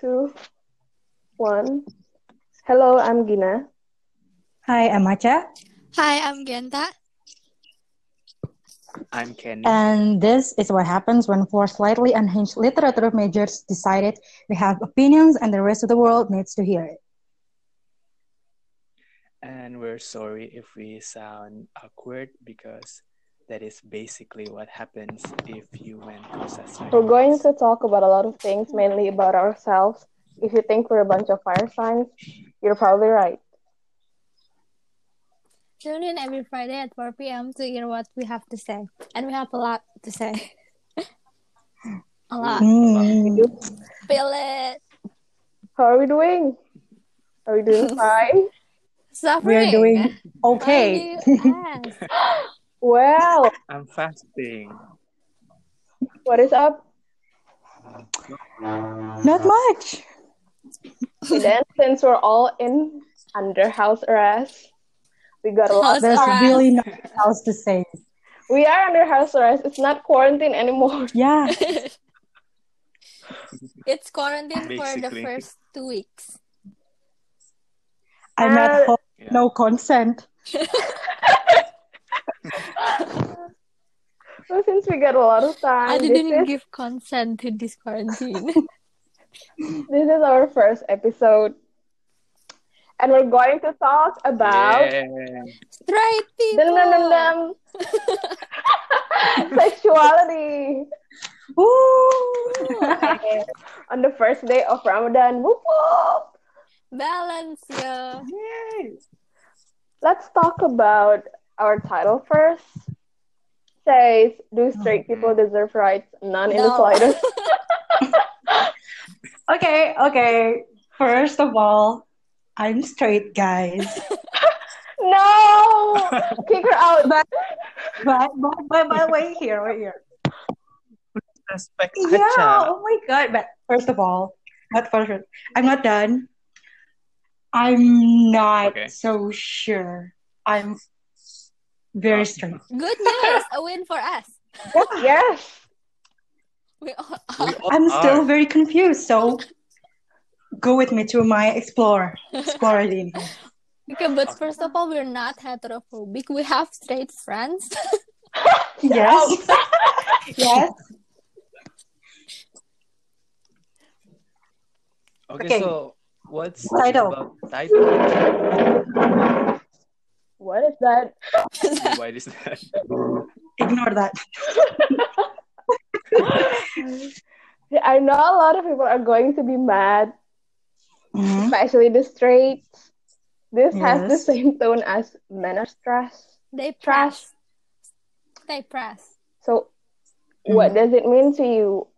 two, one. Hello, I'm Gina. Hi, I'm Acha. Hi, I'm Genta. I'm Kenny. And this is what happens when four slightly unhinged literature majors decided we have opinions and the rest of the world needs to hear it. And we're sorry if we sound awkward because that is basically what happens if you went to assessment. We're going to talk about a lot of things, mainly about ourselves. If you think we're a bunch of fire signs, you're probably right. Tune in every Friday at 4 p.m. to hear what we have to say. And we have a lot to say. a lot. Mm. Feel it. How are we doing? Are we doing fine? Suffering. We're doing okay. Why do you ask? Well, I'm fasting. what is up? Not much. Then, since we're all in under house arrest, we got a lot. House There's arrest. really nothing else to say. We are under house arrest. It's not quarantine anymore. Yeah. it's quarantine for the first two weeks. I'm at Uh, home, Yeah. no consent. So since we got a lot of time, I this didn't is, give consent to this quarantine. this is our first episode. And we're going to talk about Yeah. Straight people. dum, dum, dum, dum. sexuality. Woo! Okay. On the first day of Ramadan. Whoop, whoop. Balance, yo. Let's talk about our title first. Says, do oh, straight people deserve rights? None in the slightest. okay, okay. First of all, I'm straight, guys. no! Kick her out. But but but, but, but wait here, wait here. Respect Yeah, oh my god. But first of all, not first. I'm not done. I'm not Okay. so sure. I'm very oh. straight. Good news. A win for us. Yes. We all We all I'm still are. very confused. So go with me to my explore. Explore in here. Okay, but first of all, we're not heterophobic. We have straight friends. Yes. yes. Okay, Okay. so what's Title. about title? What is that? Why is that? Ignore that. I know a lot of people are going to be mad, Mhm. especially the straights. This has the same tone as men are stressed. they Trash. press. They press. So, what Mhm. does it mean to you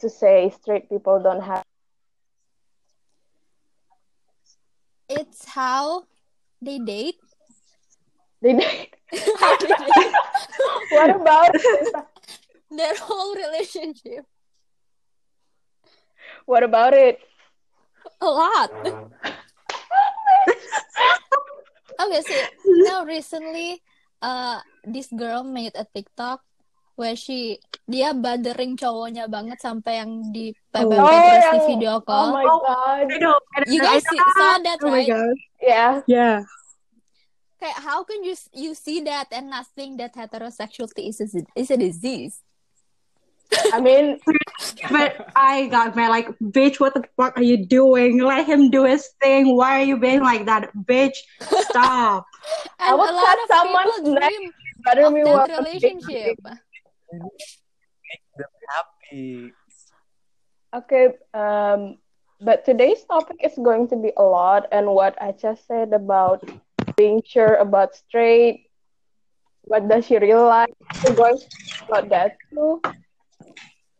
to say straight people don't have? It's how they date. They what about Their whole relationship. what about it? A lot. okay, so now recently, uh, this girl made a TikTok where she dia bothering cowoknya banget sampai yang di PPP Oh, terus di yang- video Oh call. my god! You guys see, saw that, Oh my right? god. Yeah, Yeah. Okay, how can you you see that and not think that heterosexuality is a, is a disease? I mean, But I got my like, bitch, what the fuck are you doing? Let him do his thing. Why are you being like that? Bitch, stop. And would a lot cut of someone's people neck dream better of me that relationship. Make them happy. Okay, um, but today's topic is going to be a lot, and what I just said about being sure about straight, what does she going to talk about that too.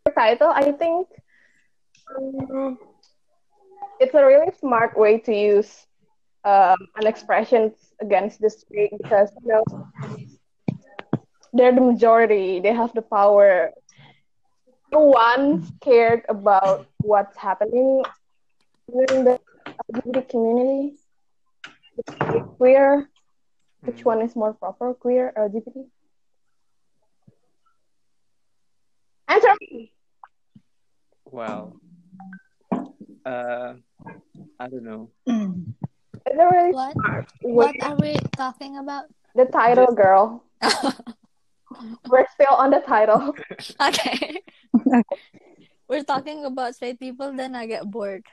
The title, I think, um, it's a really smart way to use um, an expression against the straight because you know they're the majority, they have the power. No one cared about what's happening in the LGBT community. Queer, which one is more proper? Queer, or LGBT? Answer me. Well, uh, I don't know. Mm. It's really What? smart What are we talking about? The title, Just- girl. We're still on the title. okay. We're talking about straight people, then I get bored.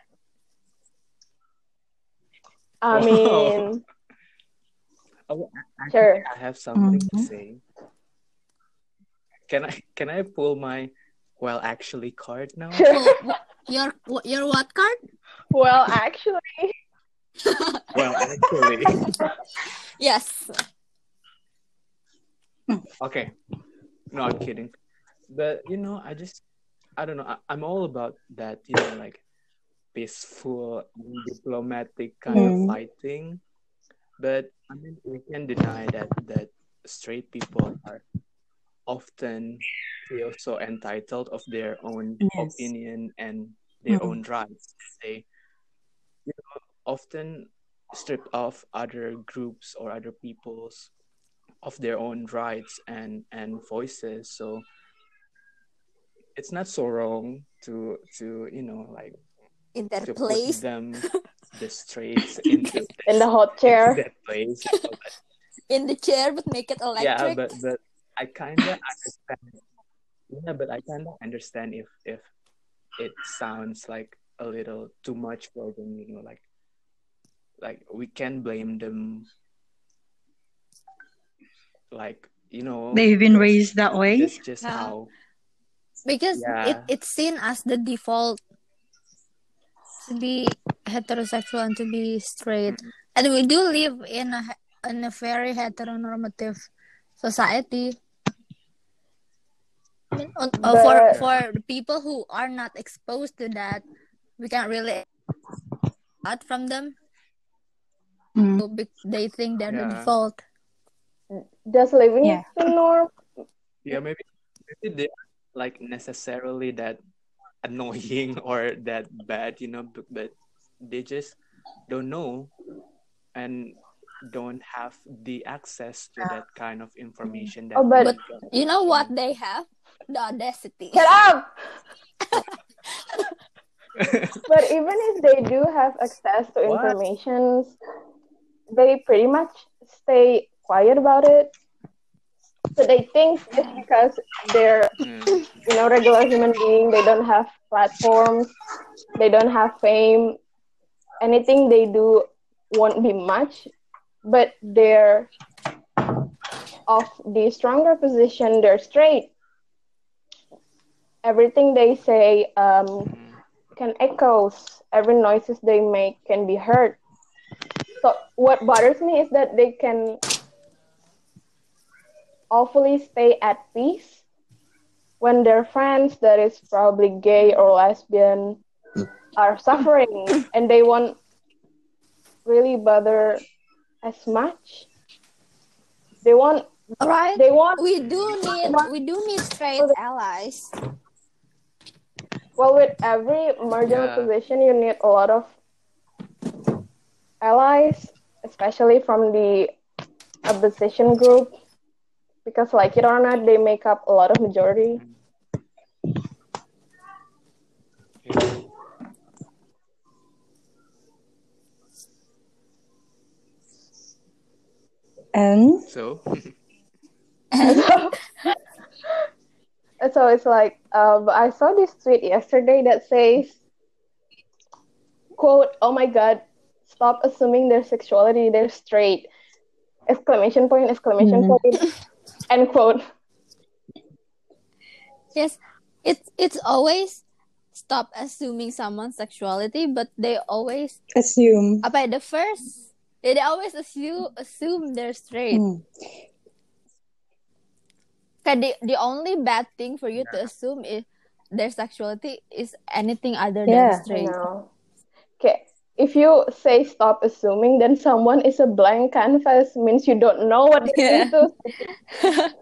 I mean, Oh, actually, Sure. I have something to Mhm. say. Can I can I pull my well actually card now? sure. Your your what card? Well, actually, well, actually, Yes. okay. No, I'm kidding. But you know, I just I don't know. I, I'm all about that. You know, like peaceful, diplomatic kind of Mm. fighting. But I mean, we can deny that that straight people are often feel so entitled of their own Yes. opinion and their Mm. own rights. They you know, often strip off other groups or other peoples of their own rights and and voices. So it's not so wrong to to you know like In their to place. put them the straights into in the hot chair. that place. you know, but- In the chair, but make it electric. yeah, but but I kind of understand. Yeah, but I kind of understand if if it sounds like a little too much for them. You know, like like we can blame them. Like you know, They've been raised that way. That's just Yeah. how. because it, it's seen as the default to be heterosexual and to be straight and we do live in a in a very heteronormative society I mean, on- uh, for for people who are not exposed to that we can't really out from them Mm. so they think they're the Yeah. default Just living Yeah. is the norm. Yeah, maybe maybe they aren't like necessarily that annoying or that bad, you know, but, but they just don't know and don't have the access to that kind of information that Oh, but- we get. you know what they have the audacity Shut up! But even if they do have access to What? information, they pretty much stay quiet about it. So they think just because they're Mm, you know regular human being, they don't have platforms, they don't have fame. Anything they do won't be much, but they're of the stronger position. They're straight. Everything they say um, can echoes. Every noises they make can be heard. So what bothers me is that they can awfully stay at peace when their friends that is probably gay or lesbian are suffering and they won't really bother as much. They want all right they want we do need we do need straight allies Well, with every marginal Yeah. position, you need a lot of allies, especially from the opposition group, because like it or not, they make up a lot of majority. Yeah. And So And so it's like, um, I saw this tweet yesterday that says, "quote Oh my God, stop assuming their sexuality, they're straight!" Exclamation point! Exclamation Mhm. point! End quote. Yes, it's it's always stop assuming someone's sexuality, but they always assume. apa ya, the first they always assume assume they're straight. Mm. Kayak the the only bad thing for you to assume is their sexuality is anything other than Yeah. I straight. know. Okay. If you say stop assuming, then someone is a blank canvas means you don't know what they're Yeah. into.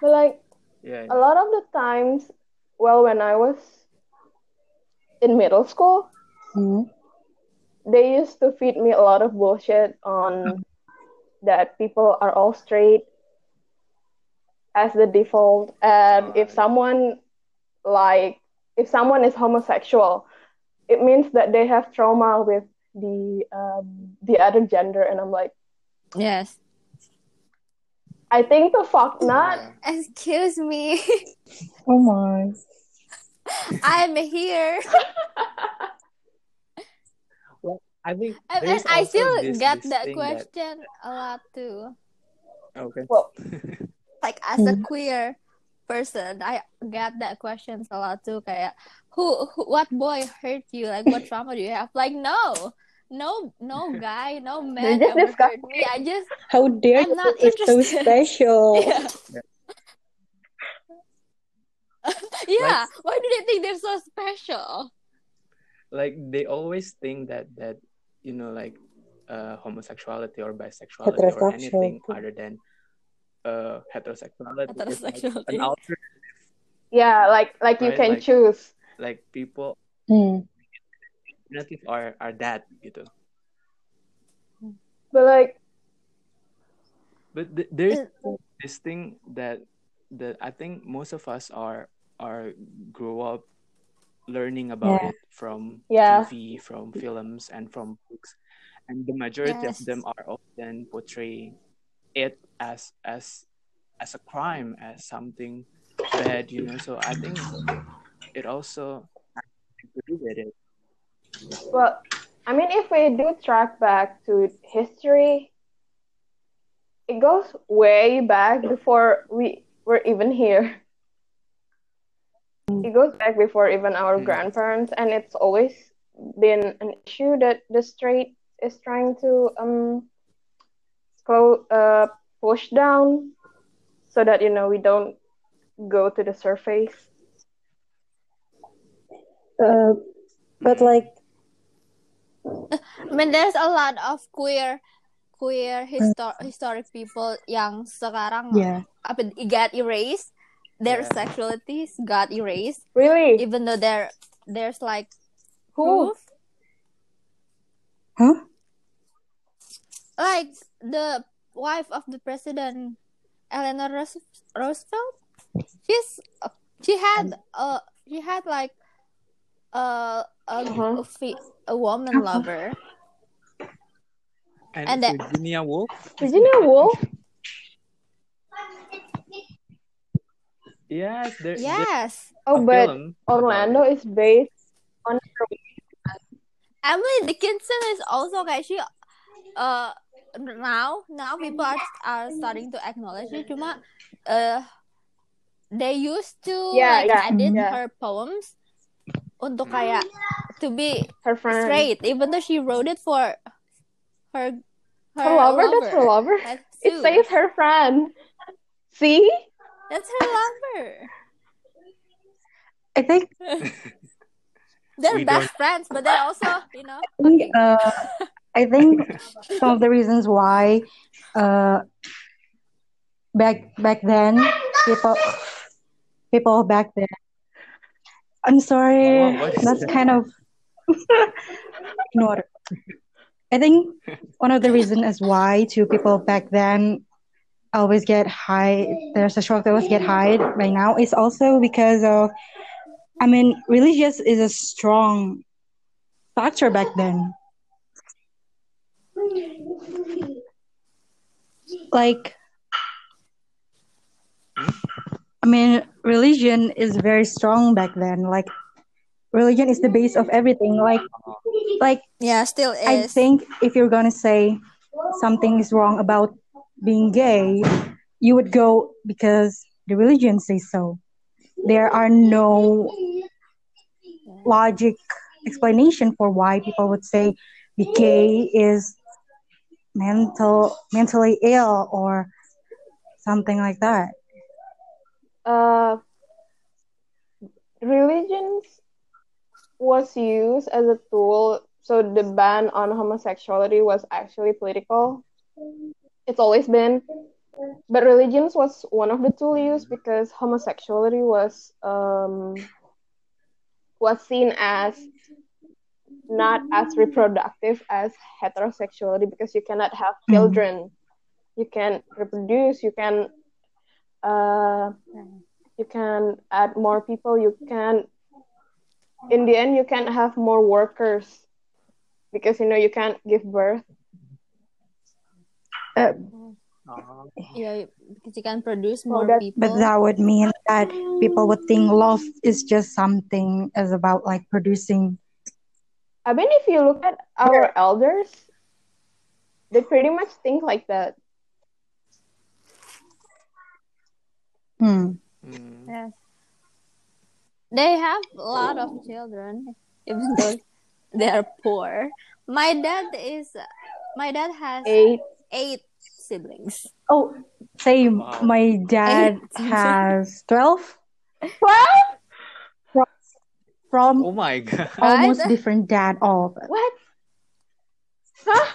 But like yeah, a lot of the times, well, when I was in middle school, Mm. they used to feed me a lot of bullshit on that people are all straight as the default, and if someone like if someone is homosexual, it means that they have trauma with the um, the other gender, and I'm like, Yes. I think the fuck not. Excuse me. Oh my. I'm here. Well, I think And, there's and I still this- get this that thing question a lot too. okay. Well, Like as a Hmm. queer person, I get that questions a lot too. Kayak, who, who what boy hurt you? Like what trauma do you have? Like no, no, no guy, no man just ever hurt me. I just How dare I'm not It's so special. yeah. yeah. Why do they think they're so special? like they always think that that you know like uh homosexuality or bisexuality or anything other than uh heterosexuality, is like an alternative yeah, like like you can like- choose. like people Hmm. alternative are are that you gitu But like, but th- there's this thing that that I think most of us are are grow up learning about Yeah. it from Yeah. TV, from films, and from books, and the majority of them are often portray it as as as a crime, as something bad, you know. So I think it also has to do with it. well, I mean, if we do track back to history, it goes way back before we were even here. It goes back before even our Hmm. grandparents, and it's always been an issue that the straight is trying to um clo- uh, push down, so that you know we don't go to the surface. Uh, but like, I mean, there's a lot of queer, queer histor- historic people yang sekarang yeah. apa got erased. Their Yeah. sexualities got erased, Really? even though there there's like Who? proof, Huh? like the wife of the president, Eleanor Roosevelt. She's she had uh she had like uh, a Uh-huh. a, a woman lover. And, And that- Virginia Woolf, Virginia Woolf? yes, there, there's Yes, Oh, but film about Orlando it. is based on Emily Dickinson is also kayak she uh now now people are are starting to acknowledge it cuma uh they used to Yeah, like yeah, edit yeah. her poems untuk kayak to be her friend. straight even though she wrote it for her Her lover? That's her lover. Like, It Sue. says her friend. See? That's her lover. I think They're We best friends, but they're also, you know, think, uh, I think some of the reasons why uh, back back then people people back then I'm sorry is that's that? kind of ignore I think one of the reasons as why two people back then always get high There's their sexual always get high right now is also because of I mean religious is a strong factor back then like I mean religion is very strong back then like religion is the base of everything like like yeah, still is. I think if you're gonna say something is wrong about being gay, you would go because the religion says so. There are no logic explanation for why people would say be gay is mental mentally ill or something like that. Uh, religions was used as a tool. So the ban on homosexuality was actually political. It's always been. But religions was one of the tools used because homosexuality was um, was seen as not as reproductive as heterosexuality because you cannot have Mhm. children. You can reproduce. You can uh, you can add more people. You can in the end you can't have more workers because you know you can't give birth. Uh. Yeah, because you can produce So more that- people. but that would mean that people would think love is just something as about like producing. I mean, if you look at our elders, they pretty much think like that. Hmm. Mm. Yes. They have a lot of children, even though they are poor. My dad is, my dad has Eight. eight siblings. Oh, same. Wow. My dad Eight. has twelve What? From Oh my god. almost Right? different dad. All What? Huh?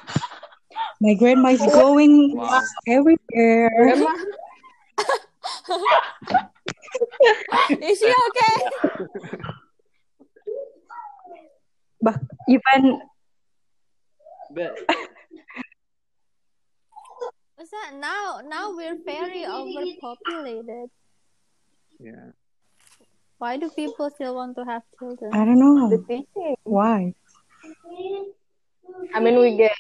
my grandma is going Wow. everywhere. Grandma? Is she okay? But even But What's that? Now, now we're very overpopulated. yeah. Why do people still want to have children? I don't know The teaching. why. I mean, we get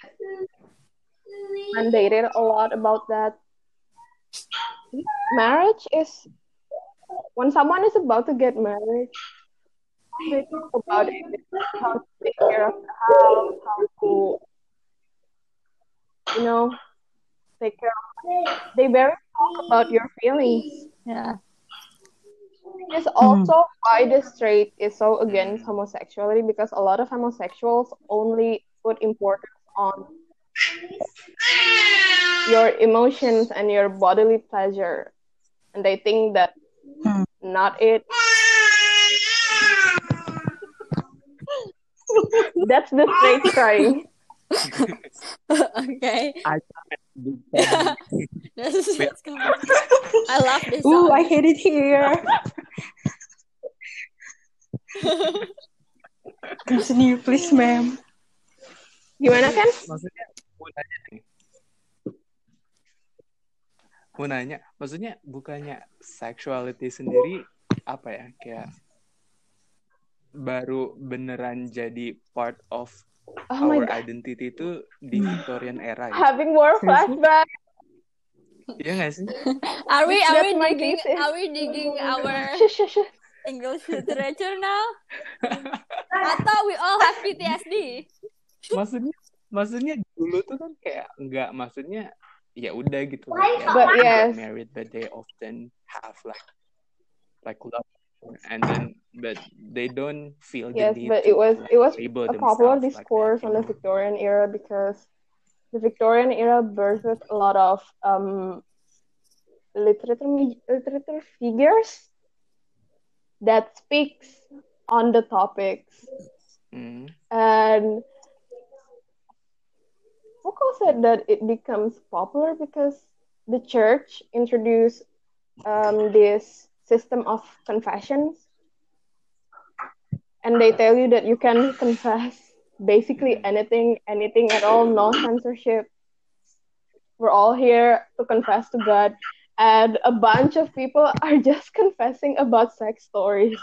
mandated a lot about that. Marriage is when someone is about to get married, they talk about it, how to take care of the house, how to, you know, take care of. They very talk about your feelings. Yeah. It's also why the straight is so against homosexuality because a lot of homosexuals only put importance on your emotions and your bodily pleasure, and they think that Hmm. not it. That's the straight crying. okay. I This is what's coming. I love this Ooh, song. I hate it here. Continue, please, ma'am. Gimana kan? maksudnya mau nanya nih. Mau nanya, maksudnya bukannya sexuality sendiri apa ya kayak baru beneran jadi part of Oh my our god, identity itu di Victorian era ya? having more flashback. Iya nggak sih? Are we are we my digging are we digging our. English literature now? I thought we all have PTSD. maksudnya maksudnya dulu tuh kan kayak nggak maksudnya ya udah gitu kayak But yes. married but they often have like like love and then but they don't feel the Yes, but it was like, it was a popular themselves like discourse on the? Victorian era because the Victorian era birthed a lot of um literature literature figures that speaks on the topics Mm. and Foucault said that it becomes popular because the church introduced um, this system of confessions and they tell you that you can confess basically anything anything at all no censorship we're all here to confess to god and a bunch of people are just confessing about sex stories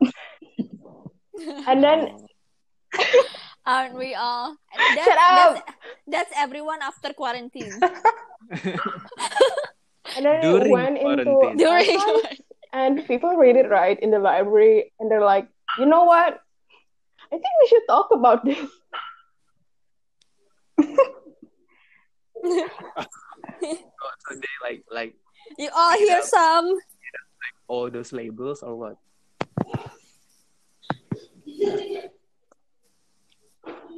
and then Aren't we all? That's, Shut up! That's, that's everyone after quarantine. And then During it went into. During and people read it right in the library and they're like you know what i think we should talk about this oh, so they like like you all hear some. all those labels or what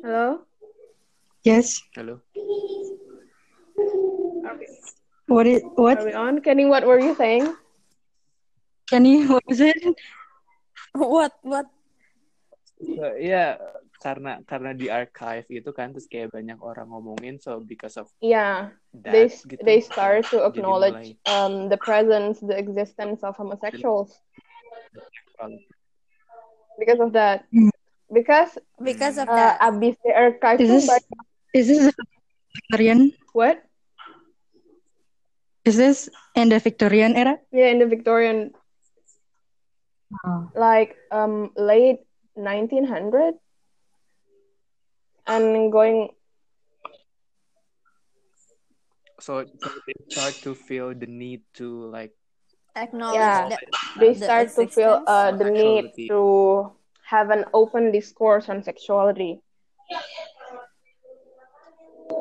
hello Yes. hello What is what? are we on kenny what were you saying Can you? What was it? What what? So, ya karena karena di archive itu kan terus kayak banyak orang ngomongin so because of yeah that they gitu they start to acknowledge mulai um, the presence the existence of homosexuals because of that Hmm. because Because of uh, that. abis the archive Is this banyak- is this Victorian? what Is this in the Victorian era? yeah in the victorian Oh. like um late 1900 and going So, so they start to feel the need to like Acknowledge Yeah. that they the start to feel uh, of the need to have an open discourse on sexuality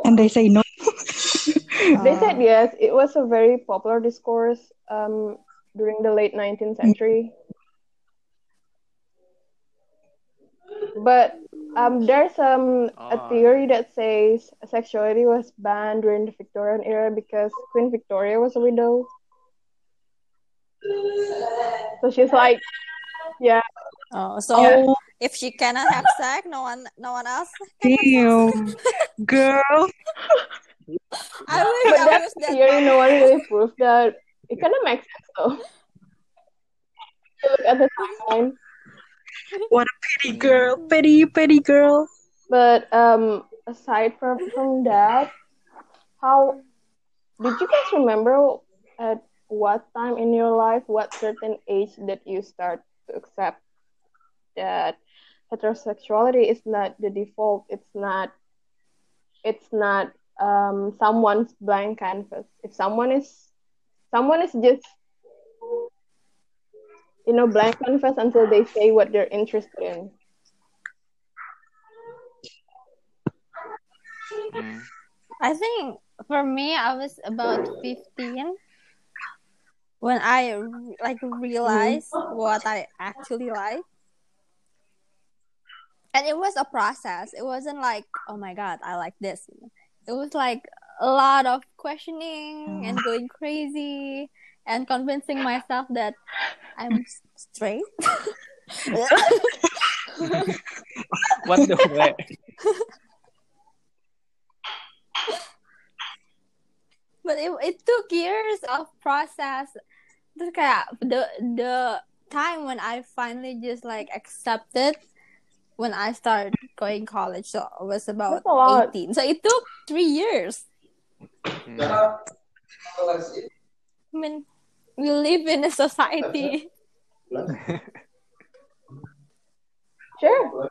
And they say no. They said yes it was a very popular discourse um during the late 19th century but um there's um a Ah. theory that says sexuality was banned during the Victorian era because Queen Victoria was a widow so she's like yeah Oh, so Oh, if she cannot have sex, no one, no one else. damn. Girl. I wish but I that was that. theory no one really proved that it kind of makes sense though look at the timeline What a petty girl. Petty, petty girl. But um, aside from from that, how did you guys remember at what time in your life, what certain age that you start to accept that heterosexuality is not the default? It's not. It's not um, someone's blank canvas. If someone is, someone is just, you know, blank canvas until they say what they're interested in. Mm. I think for me, I was about fifteen when I like realized what I actually like. And it was a process. It wasn't like, oh my god, I like this. It was like a lot of questioning mm. and going crazy and convincing myself that I'm straight. What the heck? but it, it took years of process terus kayak the the time when I finally just like accepted when I started going college so I was about That's a lot. 18 so it took three years Mm. I mean we live in a society Sure.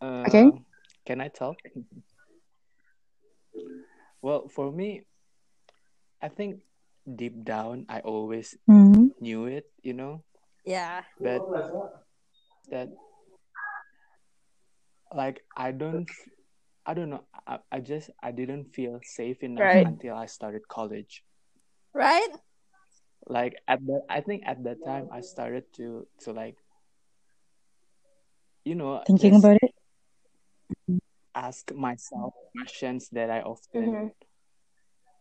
Uh, Okay. Can I talk? Well, for me, I think deep down I always Hmm. knew it, you know, yeah but that like I don't I don't know I, I just I didn't feel safe enough Right. until I started college. right Like at the I think at that time I started to to like you know Thinking about it. ask myself questions that I often Mhm.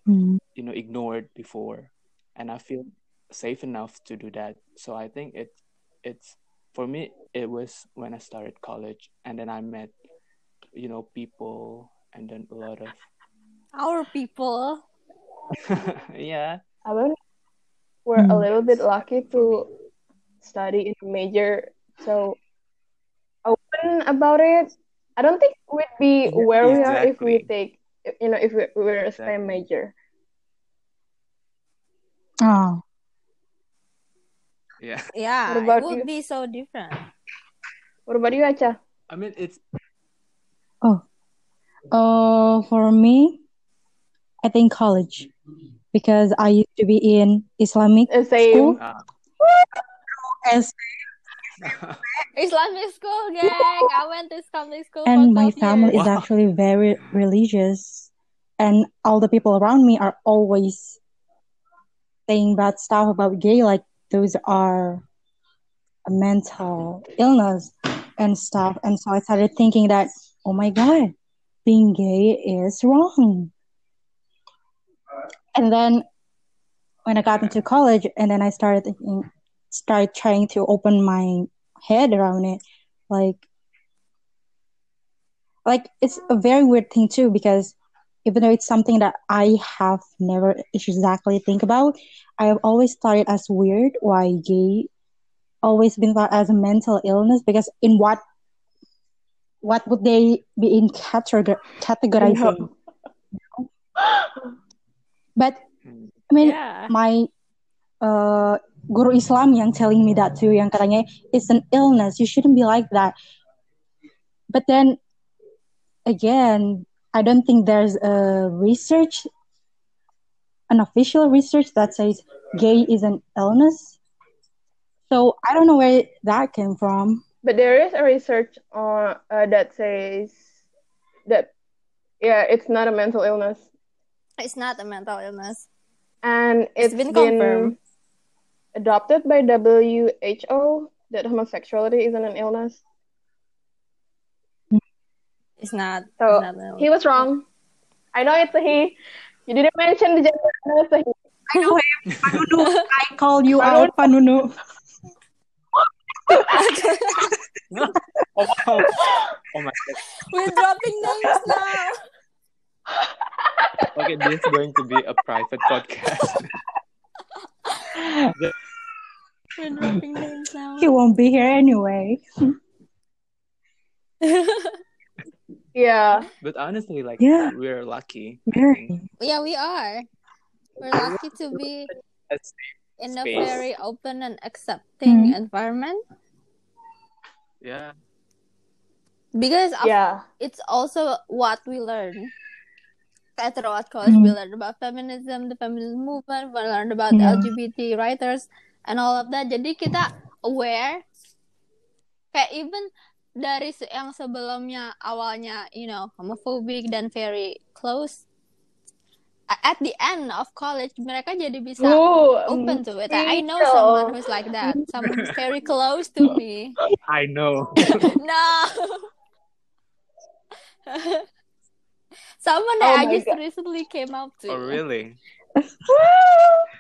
Hmm. you know ignored before and i feel safe enough to do that so i think it it's for me it was when i started college and then i met you know people and then a lot of our people yeah I mean, we're a little bit lucky to study in a major so open about it. I don't think we'd be Yeah, where we are if we take, you know, if we we were a STEM major. Oh. Yeah yeah What about it would you? be so different What about you, Acha? i mean it's Oh. Uh, for me, I think college because I used to be in Islamic same. school uh, as Islamic school gang I went to Islamic school and for my family years is Wow. actually very religious and all the people around me are always saying bad stuff about gay like those are a mental illness and stuff. And so i started thinking that oh my god being gay is wrong. And then when i got into college and then i started thinking started trying to open my head around it like like it's a very weird thing too because even though it's something that I have never exactly think about, I have always thought it as weird why gay always been thought as a mental illness because in what what would they be in categor- categorizing? But Mm. I mean yeah my uh, guru Islam yang telling me that too, yang katanya it's an illness, you shouldn't be like that. But then again, I don't think there's a research, an official research that says gay is an illness. So I don't know where that came from. But there is a research on uh, that says that yeah, it's not a mental illness, It's not a mental illness. and It's it's been been, confirmed. adopted by WHO that homosexuality isn't an illness. It's not. So it's not he was wrong. I know it's a he. You didn't mention the gender. I know it's a he. I know him, Panunu. I call you out, Panunu. oh wow! Oh my god! We're dropping names now. Okay, this is going to be a private podcast. We're dropping names now. He won't be here anyway. Yeah. but honestly, like Yeah. we're lucky. Very. yeah, we are. We're lucky to be That's in a Space. very open and accepting Mm. environment yeah. because of- Yeah. it's also what we learn. At Rawat College, we Mm. learned about feminism, the feminist movement, we learned about Yeah. LGBT writers, and all of that. Jadi kita aware, kayak even dari yang sebelumnya awalnya, you know, homophobic dan very close. At the end of college, mereka jadi bisa Ooh, open to it. I I know someone who's like that. Someone who's very close to me. I know. No. Someone Oh that I my just God. recently came out to. oh really?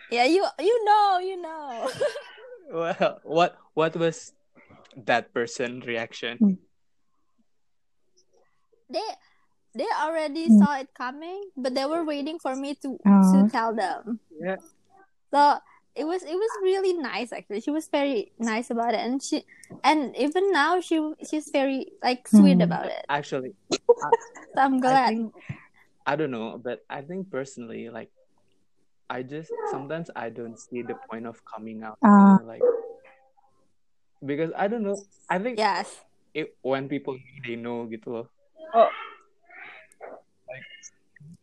Yeah, you you know, you know. Well, what what was that person reaction? Mm. they they already Mm. saw it coming, but they were waiting for me to Aw. to tell them. Yeah. So it was it was really nice actually. She was very nice about it, and she and even now she she's very like sweet Mm. about it. Actually, So I'm I glad. think I don't know, but I think personally, like, I just sometimes I don't see the point of coming out, you know, like, because I don't know. I think Yes. it, when people know, they know gitu loh. Oh, like,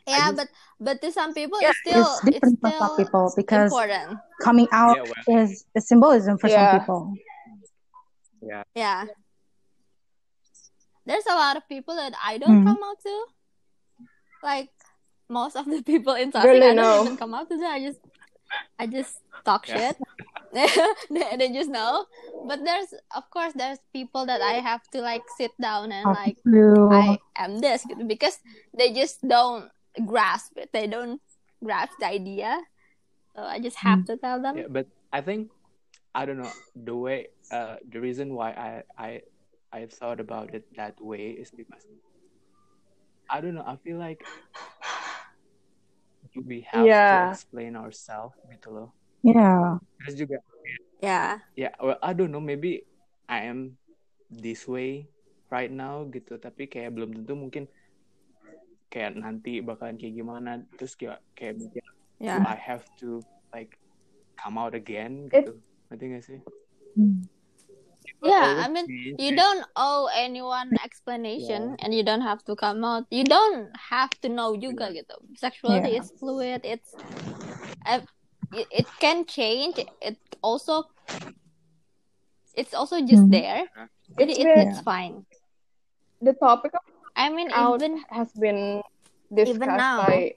Yeah, just- but but to some people Yeah, it's still it's different for still some people because important. coming out Yeah, well, is a symbolism for some people. Yeah. Yeah there's a lot of people that I don't Mhm. come out to. Like most of the people in Tasik, Really, I don't no. even come out to them. I just I just talk Yeah. shit. they, they just know. But there's of course there's people that I have to like sit down and like I am this because they just don't grasp it. They don't grasp the idea. So I just have to tell them. yeah, but I think I don't know the way. Uh, the reason why I I I thought about it that way is because I don't know. I feel like we have Yeah. to explain ourselves gitu loh. Yeah. Terus juga Yeah. ya well, I don't know maybe I am this way right now gitu tapi kayak belum tentu mungkin kayak nanti bakalan kayak gimana terus kayak kayak mikir Yeah. I have to like come out again It- gitu ngerti gak sih Hmm. Yeah, I mean, you don't owe anyone explanation and you don't have to come out you don't have to know juga gitu sexuality Yeah. is fluid it's it, it can change it also it's also just Mhm. there Jadi It's it, been- it's fine the topic of I mean out even has been discussed now. by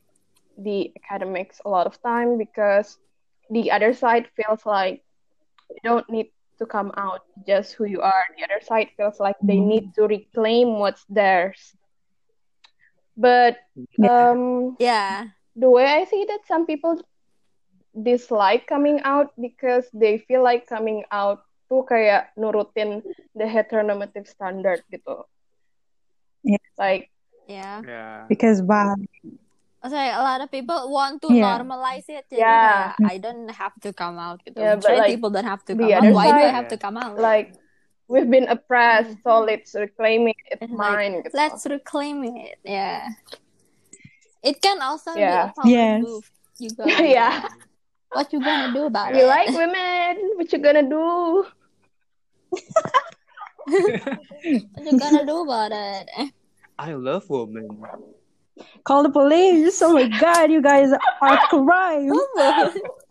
the academics a lot of time because the other side feels like you don't need to come out just who you are. The other side feels like they Mhm. need to reclaim what's theirs. But Yeah. um, yeah the way I see that, some people dislike coming out because they feel like coming out tuh kayak nurutin the heteronormative standard gitu. Yeah. Like yeah yeah Because why? Sorry, a lot of people want to Yeah. normalize it. Jadi Yeah. kayak, I don't have to come out. Gitu. Yeah, but like, people don't have to come out. other Why do I side- have to come out? like we've been oppressed, so let's reclaim it. It's like, mine. gitu. Let's reclaim it. Yeah. It can also Yeah. be a power Yes. move juga. yeah. What you gonna do about You it? You like women? What you gonna do? What you gonna do about it? I love women. Call the police. Oh my god, you guys are crime.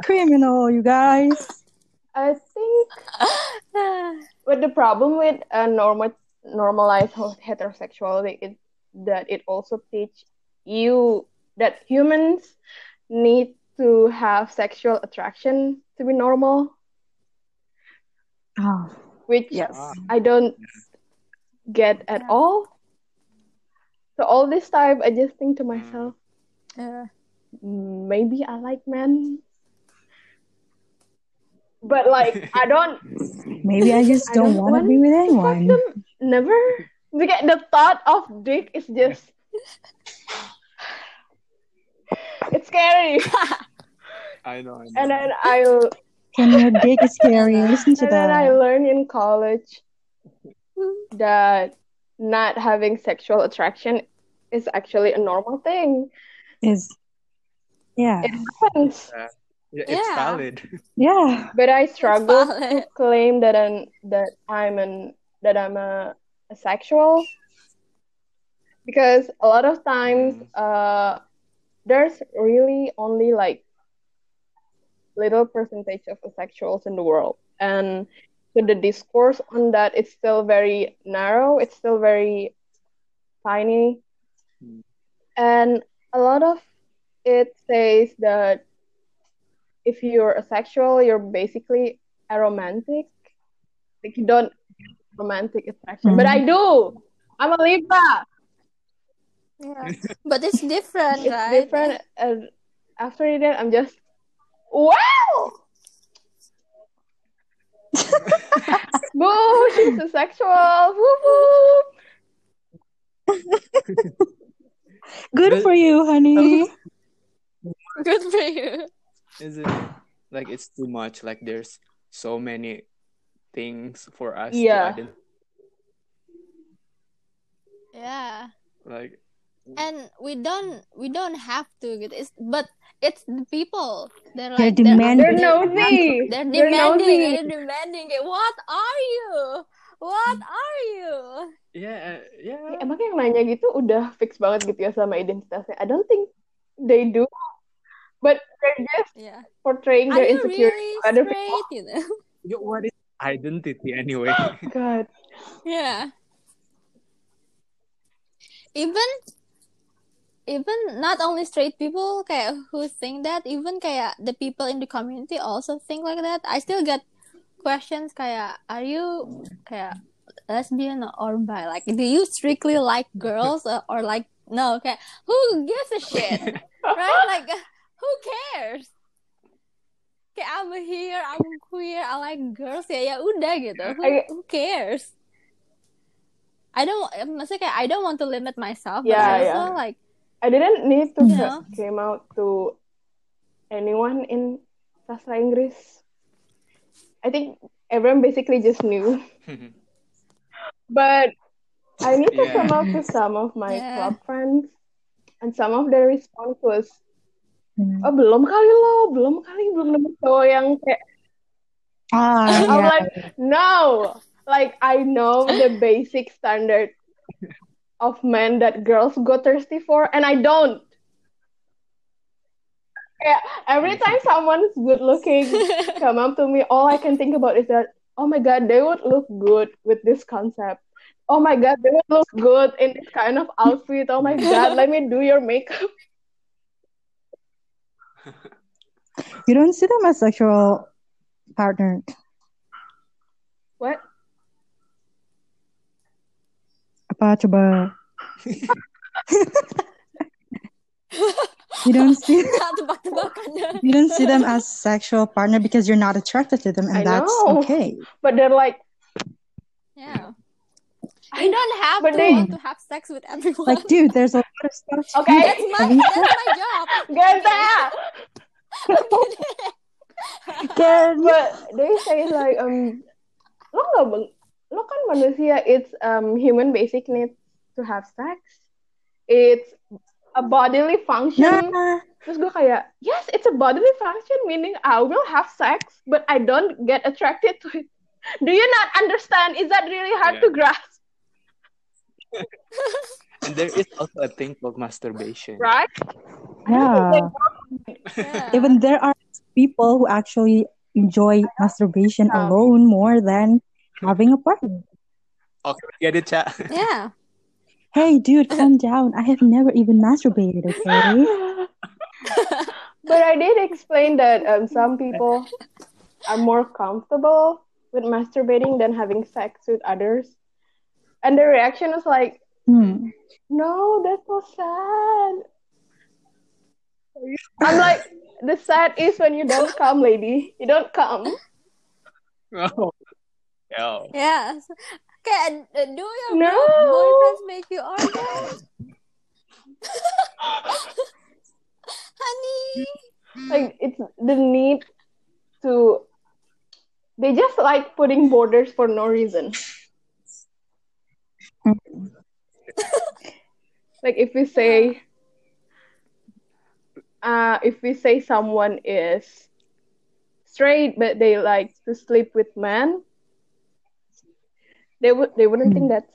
Criminal, you guys. I think But the problem with uh, normal normalized heterosexuality is that it also teach you that humans need to have sexual attraction to be normal, Oh, which yes. I don't get at Yeah. all. So all this time, I just think to mm. myself, Yeah. maybe I like men, but like I don't Maybe I just don't don't want to be with anyone. them. Never. Because the thought of dick is just. it's scary. I know. I know. And then I When your dick is scary, listen to and then I learned in college that not having sexual attraction is actually a normal thing. Is yeah, It happens. Yeah, it's Yeah. valid. yeah. But I struggle to claim that I'm that I'm an that I'm a, a sexual because a lot of times Mm. uh there's really only like little percentage of asexuals in the world. And so the discourse on that is still very narrow it's still very tiny. Mm. and a lot of it says that if you're asexual you're basically aromantic. Like you don't get romantic attraction. But i do! I'm a libra! Yeah. But it's different, it's right? different and after that i'm just wow boo she's asexual woo woo Good But- for you, honey. Good for you. Is it like it's too much? Like there's so many things for us Yeah. to identify. Yeah. Like And we don't we don't have to get it's but it's the people. They're They're like demanding. they're nosy They're They're demanding. nosy. They're demanding. it. What are you? What are you? yeah, yeah. Ya, emang yang nanya gitu udah fix banget gitu ya sama identitasnya I don't think they do but they're just Yeah. portraying their insecurity really other straight? people You know? Yo, what is identity anyway? God Yeah. Even even not only straight people kayak who think that, even kayak the people in the community also think like that. I still get questions kayak are you kayak lesbian or bi? Like do you strictly like girls or, or like no? okay who gives a shit? right? Like who cares? Kayak I'm here, I'm queer, I like girls ya ya udah gitu. Who, who cares? I don't maksudnya kayak I don't want to limit myself, but Yeah, also yeah. like I didn't need to Yeah. ca- came out to anyone in sastra Inggris I think everyone basically just knew but I need to Yeah. come out to some of my Yeah. club friends and some of their response was Hmm. oh belum kali lo belum kali belum nemu cowok yang kayak Ah, I'm yeah. like, no. Like I know the basic standard of men that girls go thirsty for, and I don't. Yeah, every time someone's good looking come up to me, all I can think about is that, oh my god, they would look good with this concept. Oh my god, they would look good in this kind of outfit. Oh my god, let me do your makeup. You don't see them as sexual partner. What? Apa coba? you don't see you don't see them as sexual partner because you're not attracted to them, and I that's know. okay. But they're like, Yeah. You don't have But to they- want to have sex with everyone. Like, dude, there's a lot of stuff. Okay. do. that's my that's my job. Ganda! Again. But they say like um lo nggak beng- lo kan manusia it's um human basic need to have sex it's a bodily function Nah, terus gue kayak yes it's a bodily function meaning I will have sex but I don't get attracted to it do you not understand is that really hard Yeah. to grasp And there is also a thing called masturbation. right Yeah. Yeah. Even there are people who actually enjoy masturbation alone more than having a party. Okay, get it, chat. yeah. Hey, dude, calm down. I have never even masturbated, okay? but I did explain that um, some people are more comfortable with masturbating than having sex with others. And the reaction was like, Hmm. no, that's so sad. I'm like, the sad is when you don't come, lady. You don't come. Oh. Yeah. Yeah. Okay, uh, do your No. boyfriends make you orgasm? Honey. Like, it's the need to. They just like putting borders for no reason. like, if we say, uh, if we say someone is straight but they like to sleep with men, they would they wouldn't think that's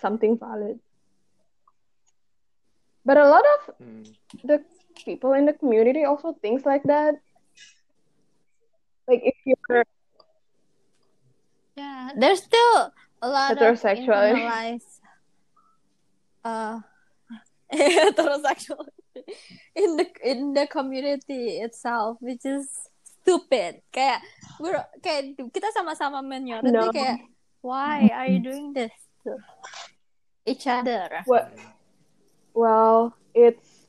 something valid. But a lot of Mm. the people in the community also thinks like that. Like if you're Yeah, there's still a lot of Heterosexual. internalized uh heterosexual in the in the community itself, which is stupid. Kayak we're kayak kita sama-sama menyoroti No. kayak why are you doing this to each other? what well, it's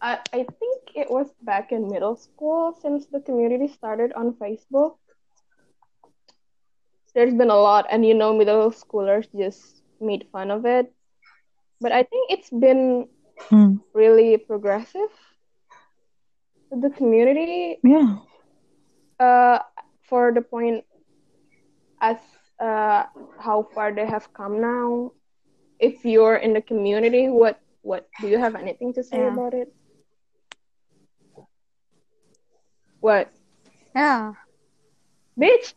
I I think it was back in middle school since the community started on Facebook. There's been a lot and you know middle schoolers just made fun of it. But I think it's been Hmm. really progressive the community Yeah. uh, for the point as uh, how far they have come now. If you're in the community, what what do you have anything to say Yeah. about it? What, Yeah. bitch?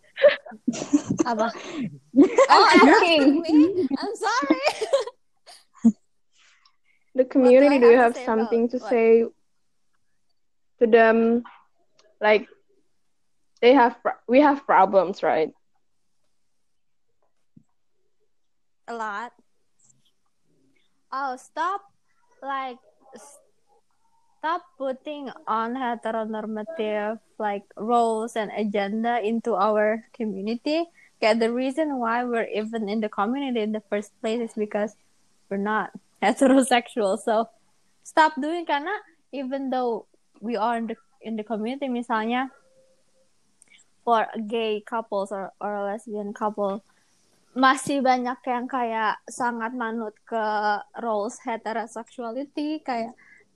Apa? I'm asking? I'm sorry. the community. I Do you have to something to what? say to them? Like they have, we have problems, right? A lot. Oh, stop! Like, stop putting on heteronormative like roles and agenda into our community. Okay, the reason why we're even in the community in the first place is because we're not heterosexual. So stop doing karena even though we are in the in the community, misalnya for gay couples or or lesbian couple masih banyak yang kayak sangat manut ke roles heterosexuality kayak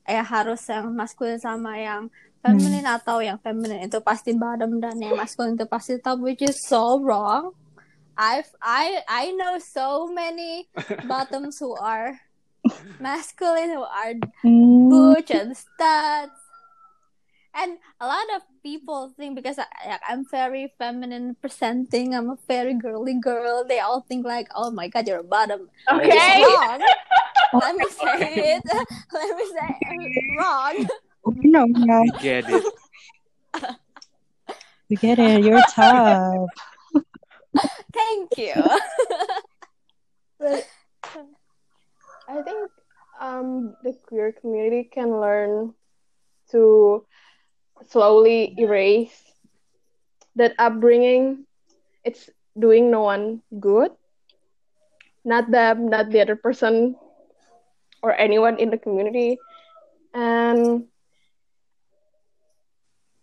eh harus yang maskulin sama yang feminin atau yang feminin itu pasti bottom dan yang maskulin itu pasti top which is so wrong. I've I I know so many bottoms who are masculine who are Hmm. butch and studs. And a lot of people think because I, like, I'm very feminine presenting, I'm a very girly girl. They all think like, "Oh my god, you're a bottom." Which is Okay. wrong. Let me say it. Let me say it. wrong. No, no, Get it. we get it. You're tough. Thank you. But I think um, the queer community can learn to slowly erase that upbringing. It's doing no one good. Not them, not the other person, or anyone in the community. And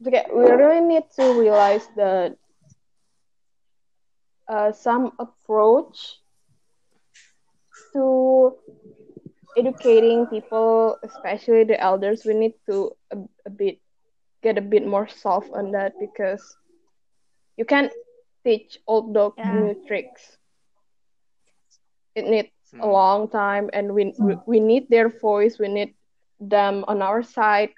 okay, we really need to realize that uh, some approach to educating people, especially the elders, we need to a, a bit get a bit more soft on that because you can't teach old dog Yeah. new tricks. It needs a Hmm. long time, and we, we we need their voice. We need them on our side.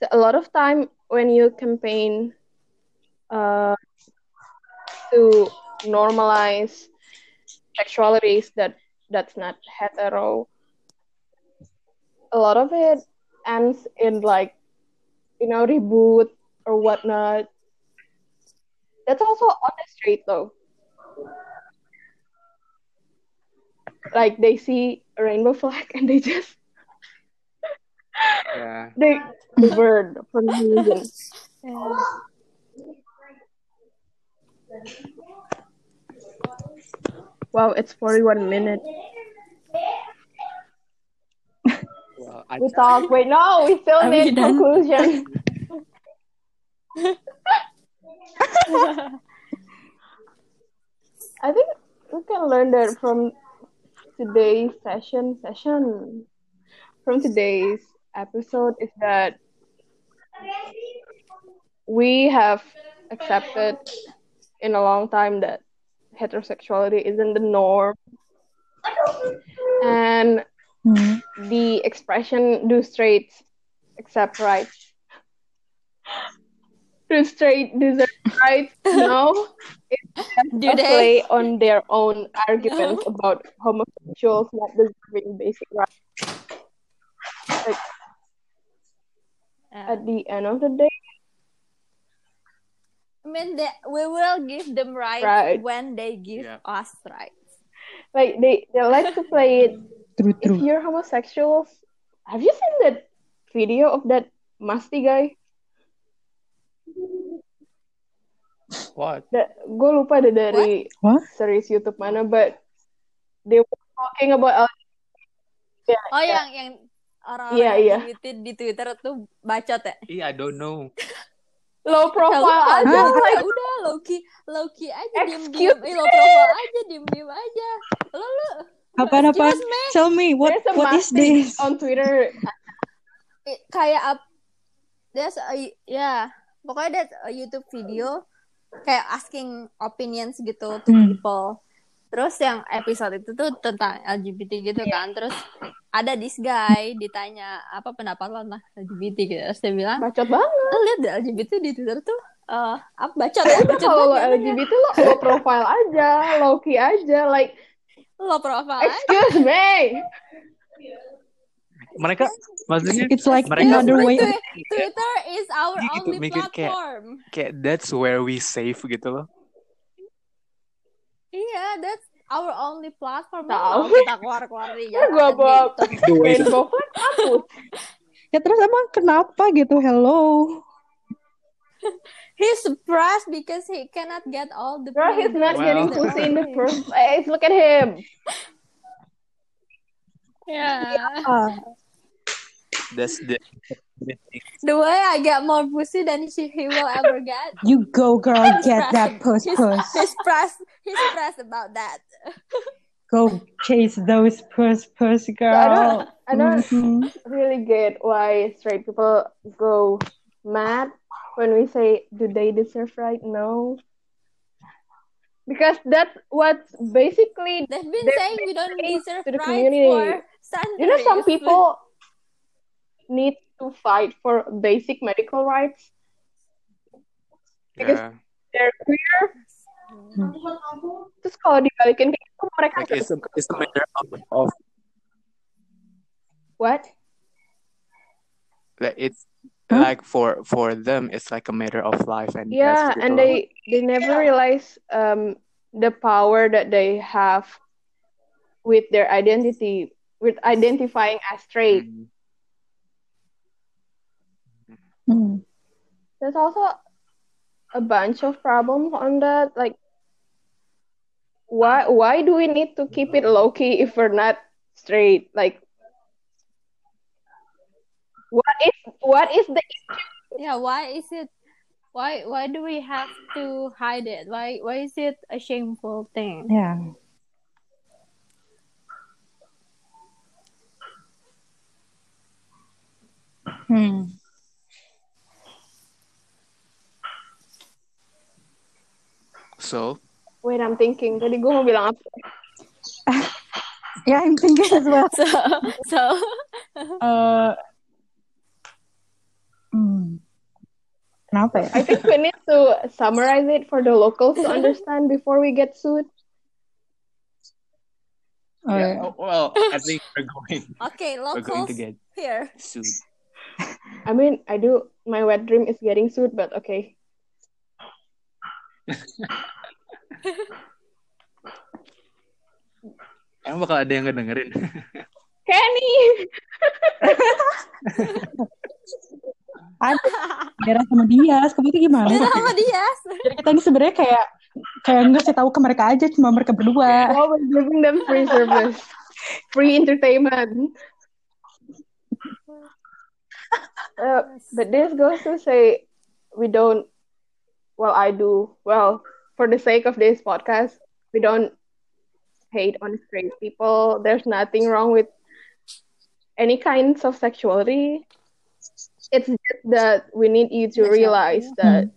So a lot of time when you campaign uh, to normalize sexualities that that's not hetero, a lot of it ends in like you know reboot or whatnot. That's also on the street though. Like they see a rainbow flag and they just Yeah. they the bird for no reason. Yeah. Wow, it's 41 minutes. Well, I We talk. Wait, no, we still Are need done? conclusion. I think we can learn that from today's session. Session from today's episode is that we have accepted in a long time that heterosexuality isn't the norm, and Hmm. the expression "do straight accept rights," "do straight deserve rights." No, Do a they? play on their own arguments about homosexuals not deserving basic rights. Like Yeah. at the end of the day, I mean, they, we will give them rights Right. when they give Yeah. us rights. like they they like to play it. True, If true. you're homosexuals, have you seen that video of that musty guy? what? That gue lupa deh dari What? series YouTube mana, but they were talking about LGBT. Yeah, Oh, yeah. yang yang orang-orang Iya, iya. LGBT di Twitter tuh bacot ya? Yeah, I don't know. low profile aja gitu. like udah Loki Loki aja Excuse diem diem eh, low profile aja diem diem aja lo lo Excuse me Tell me what what is this? on Twitter. Eh, kayak up there's a, ya pokoknya there's a YouTube video kayak asking opinions gitu to Hmm. people. Terus yang episode itu tuh tentang LGBT gitu kan. Terus ada this guy ditanya apa pendapat lo tentang LGBT gitu. Terus dia bilang bacot banget. lo lihat deh LGBT di Twitter tuh eh apa bacot ya bacot kalau lo banget LGBT lo low profile aja, low key aja, like lo profile excuse me. Mereka maksudnya It's like Mereka another way. Twi- Twitter is our gitu only mikir kayak- platform. kayak that's where we safe gitu loh. Iya, that's our only platform. Tahu. Kita keluar-keluar di Ya gua bawa gitu. The way rainbow flag hapus. Ya terus emang kenapa gitu? Hello. He's surprised because he cannot get all the Girl, he's not Well. getting pussy in the first place. Look at him. Yeah. Ah, that's the The way I get more pussy than she, he will ever get. you go girl, get that puss He's, puss. he's pressed. He's pressed about that. Go chase those puss puss I girl. don't, I don't Mhm. really get why straight people go mad when we say, do they deserve right? No. Because that's what's basically, They've been They're saying we don't deserve to the rights community. for centuries. you know, some people need to fight for basic medical rights. Because- yeah. They're queer. Terus kalau dibalikin kayak gitu, mereka Like it's a it's a matter of, of what? like it's Huh? like for for them it's like a matter of life and Yeah, death and loh. they they never realize um the power that they have with their identity, with identifying as straight. Hmm. Hmm. There's also a bunch of problems on that. Like, why why do we need to keep it low key if we're not straight? Like, what is what is the Yeah, why is it? Why why do we have to hide it? Why why is it a shameful thing? Yeah. Hmm. so wait? I'm thinking. Tadi gue mau bilang apa? Yeah, I'm thinking as well. So so Eh, kenapa ya? I think we need to summarize it for the locals to understand before we get sued. Oh, Yeah, ya. well, I think we're going Okay, locals we're going locals to get here. sued. I mean, I do. My wet dream is getting sued, but okay. Emang bakal ada yang ngedengerin. Kenny. Ada daerah sama Dias, kamu itu gimana? Dia sama dia. Jadi kita ini sebenarnya kayak kayak ngasih tahu ke mereka aja, cuma mereka berdua. Always giving them free service, free entertainment. Uh, but this goes to say we don't. Well, I do. Well, for the sake of this podcast, we don't hate on straight people. There's nothing wrong with any kinds of sexuality. It's just that we need you to realize that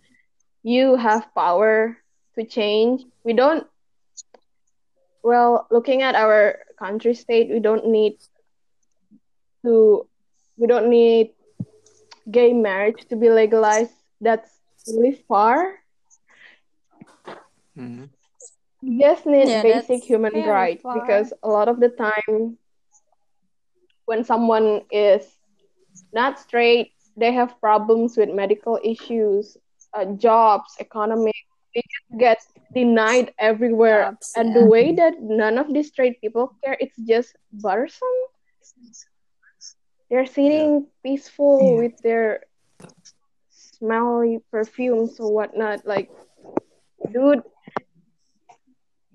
you have power to change. We don't. Well, looking at our country state, we don't need to. We don't need gay marriage to be legalized. That's really far. Mhm. We just need Yeah, basic human very rights far. because a lot of the time when someone is not straight they have problems with medical issues uh, jobs economic they just get denied everywhere Jobs, and yeah. the way that none of these straight people care it's just bothersome they're sitting peaceful Yeah. with their smelly perfumes or whatnot like dude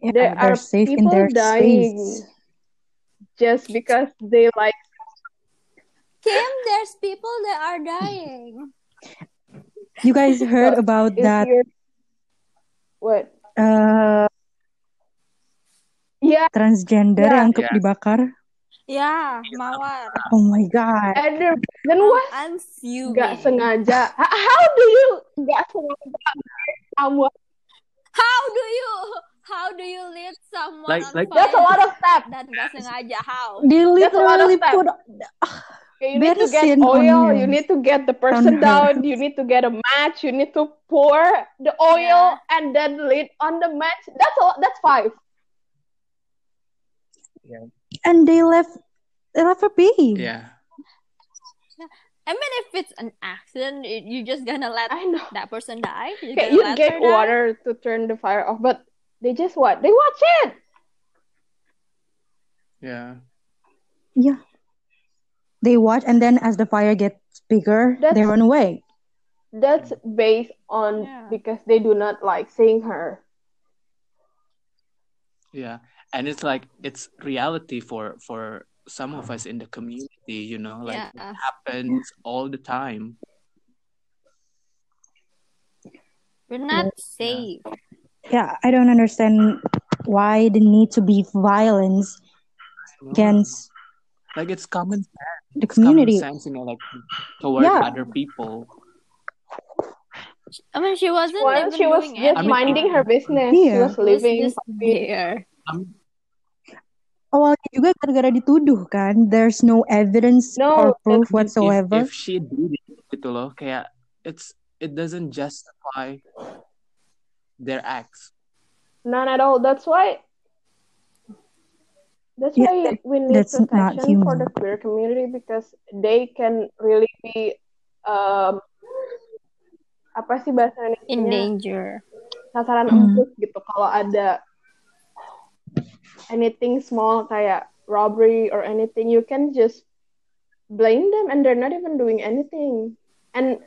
Yeah, there they're are safe in people their dying space. just because they like Kim, there's people that are dying. You guys heard about that? you're what uh, yeah transgender Yeah. yang Yeah. dibakar? Ya, mawar. Oh my god! and the reason was I'm fuming. nggak sengaja how do you nggak sengaja someone How do you how do you lead someone Like- on like- fire that's a lot of steps dan nggak sengaja how? They That's a lot of literally steps. put you need to get oil you need to get the person down you need to get a match you need to pour the oil and then lit on the match that's all that's five yeah. and they left they left her be. Yeah. I mean, if it's an accident, you- you're just gonna let I know that person die. You're okay, you get her die? water to turn the fire off but they just what they watch it Yeah. Yeah. They watch and then as the fire gets bigger, they run away. that's based on Yeah. because they do not like seeing her Yeah. And it's like it's reality for for some of us in the community, you know, like Yeah. it happens all the time. We're not safe. Yeah, I don't understand why the need to be violence against Like it's common sense. The community. sense, you know, like toward Yeah. other people. I mean, she wasn't Well, even she was just anything. minding her business. Was She was living. just there. Um, Awalnya juga gara-gara dituduh kan, there's no evidence No, or proof if, whatsoever. if she did it gitu loh, kayak it's it doesn't justify their acts. None at all. That's why. That's Yeah, why that- we need protection for the queer community because they can really be um apa sih bahasa In Indonesia danger. sasaran Hmm. empuk gitu kalau ada anything small kayak robbery or anything you can just blame them and they're not even doing anything and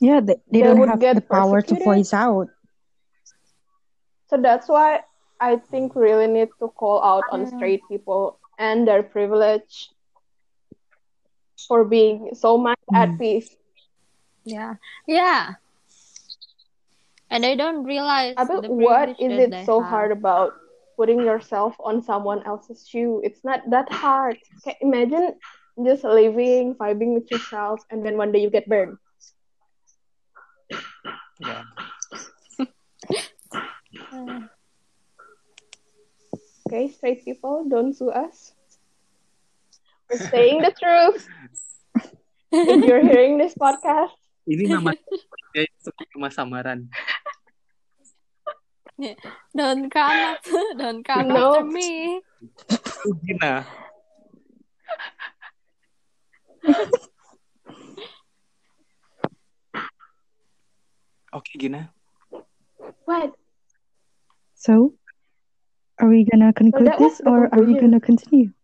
Yeah, they, they They don't would have get the power to voice out. So that's why I think we really need to call out on straight people and their privilege for being so much at Mm. peace. Yeah. Yeah. And they don't realize I mean, the what privilege is that it so have. hard about putting yourself on someone else's shoe? It's not that hard. Okay, imagine just living, vibing with yourself, and then one day you get burned. Yeah. Uh, Okay, straight people, don't sue us. is saying the truth. if you're hearing this podcast, Ini nama nama samaran. Don't come up, don't come No. after me. Gina. Oke Gina. what? So, are we gonna conclude that this the or are we gonna continue?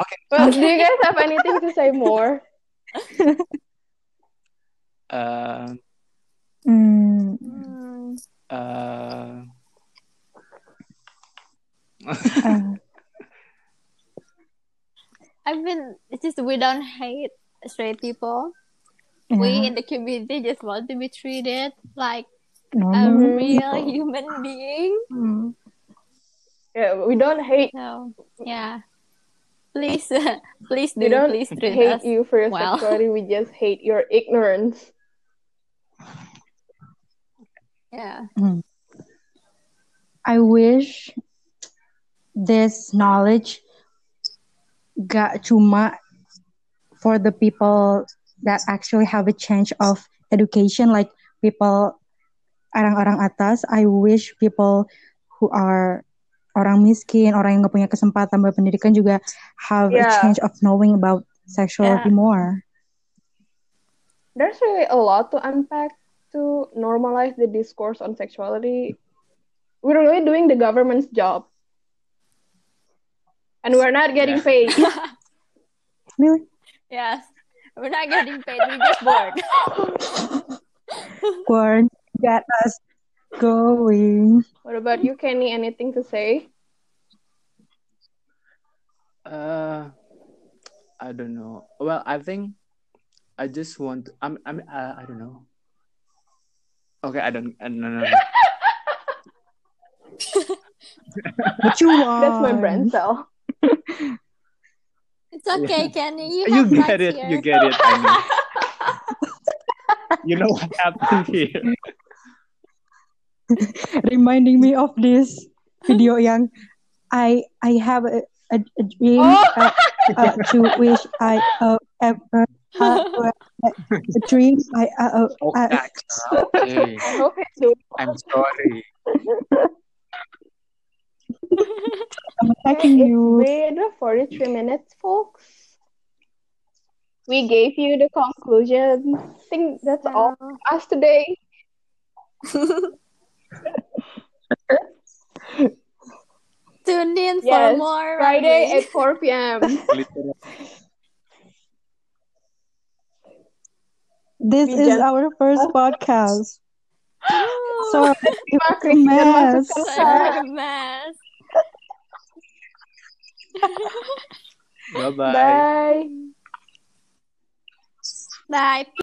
Okay. Well, do you guys have anything to say more? eh, Mm, Hmm. eh, uh, I mean. It's just we don't hate straight people. We in the community just want to be treated like a real people. human being. Mm. Yeah, we don't hate. So yeah, please, please We do, don't please treat hate us. you for your well. sexuality. We just hate your ignorance. Yeah, I wish this knowledge gak cuma for the people that actually have a change of education, like people orang-orang atas. I wish people who are orang miskin, orang yang nggak punya kesempatan berpendidikan juga have a Yeah. change of knowing about sexuality Yeah. more. There's really a lot to unpack to normalize the discourse on sexuality. We're really doing the government's job. And we're not getting Yeah. paid. Really? yes. We're not getting paid. We're just bored. Word, get us going. what about you, Kenny? Anything to say? Uh, I don't know. Well, I think I just want. I'm. I'm. Uh, I don't know. Okay, I don't. Uh, no, no, no. What you want? That's my brain cell. It's okay, Kenny. You You get it. here. You get it. I mean, you know what happened here. reminding me of this video yang I I have a, a, a dream Oh. uh, uh, to wish I uh, ever had a dream I uh, uh, Oh, uh, Kak. Okay. I hope it's doing I'm sorry. I'm attacking It's you. been 43 minutes, folks. We gave you the conclusion. I think that's all for us today. Tune in for more. Friday at 4 p.m. This We is just- our first podcast. So Terima it's a Christian mess. masukkan a mess. Bye bye. Bye. Bye.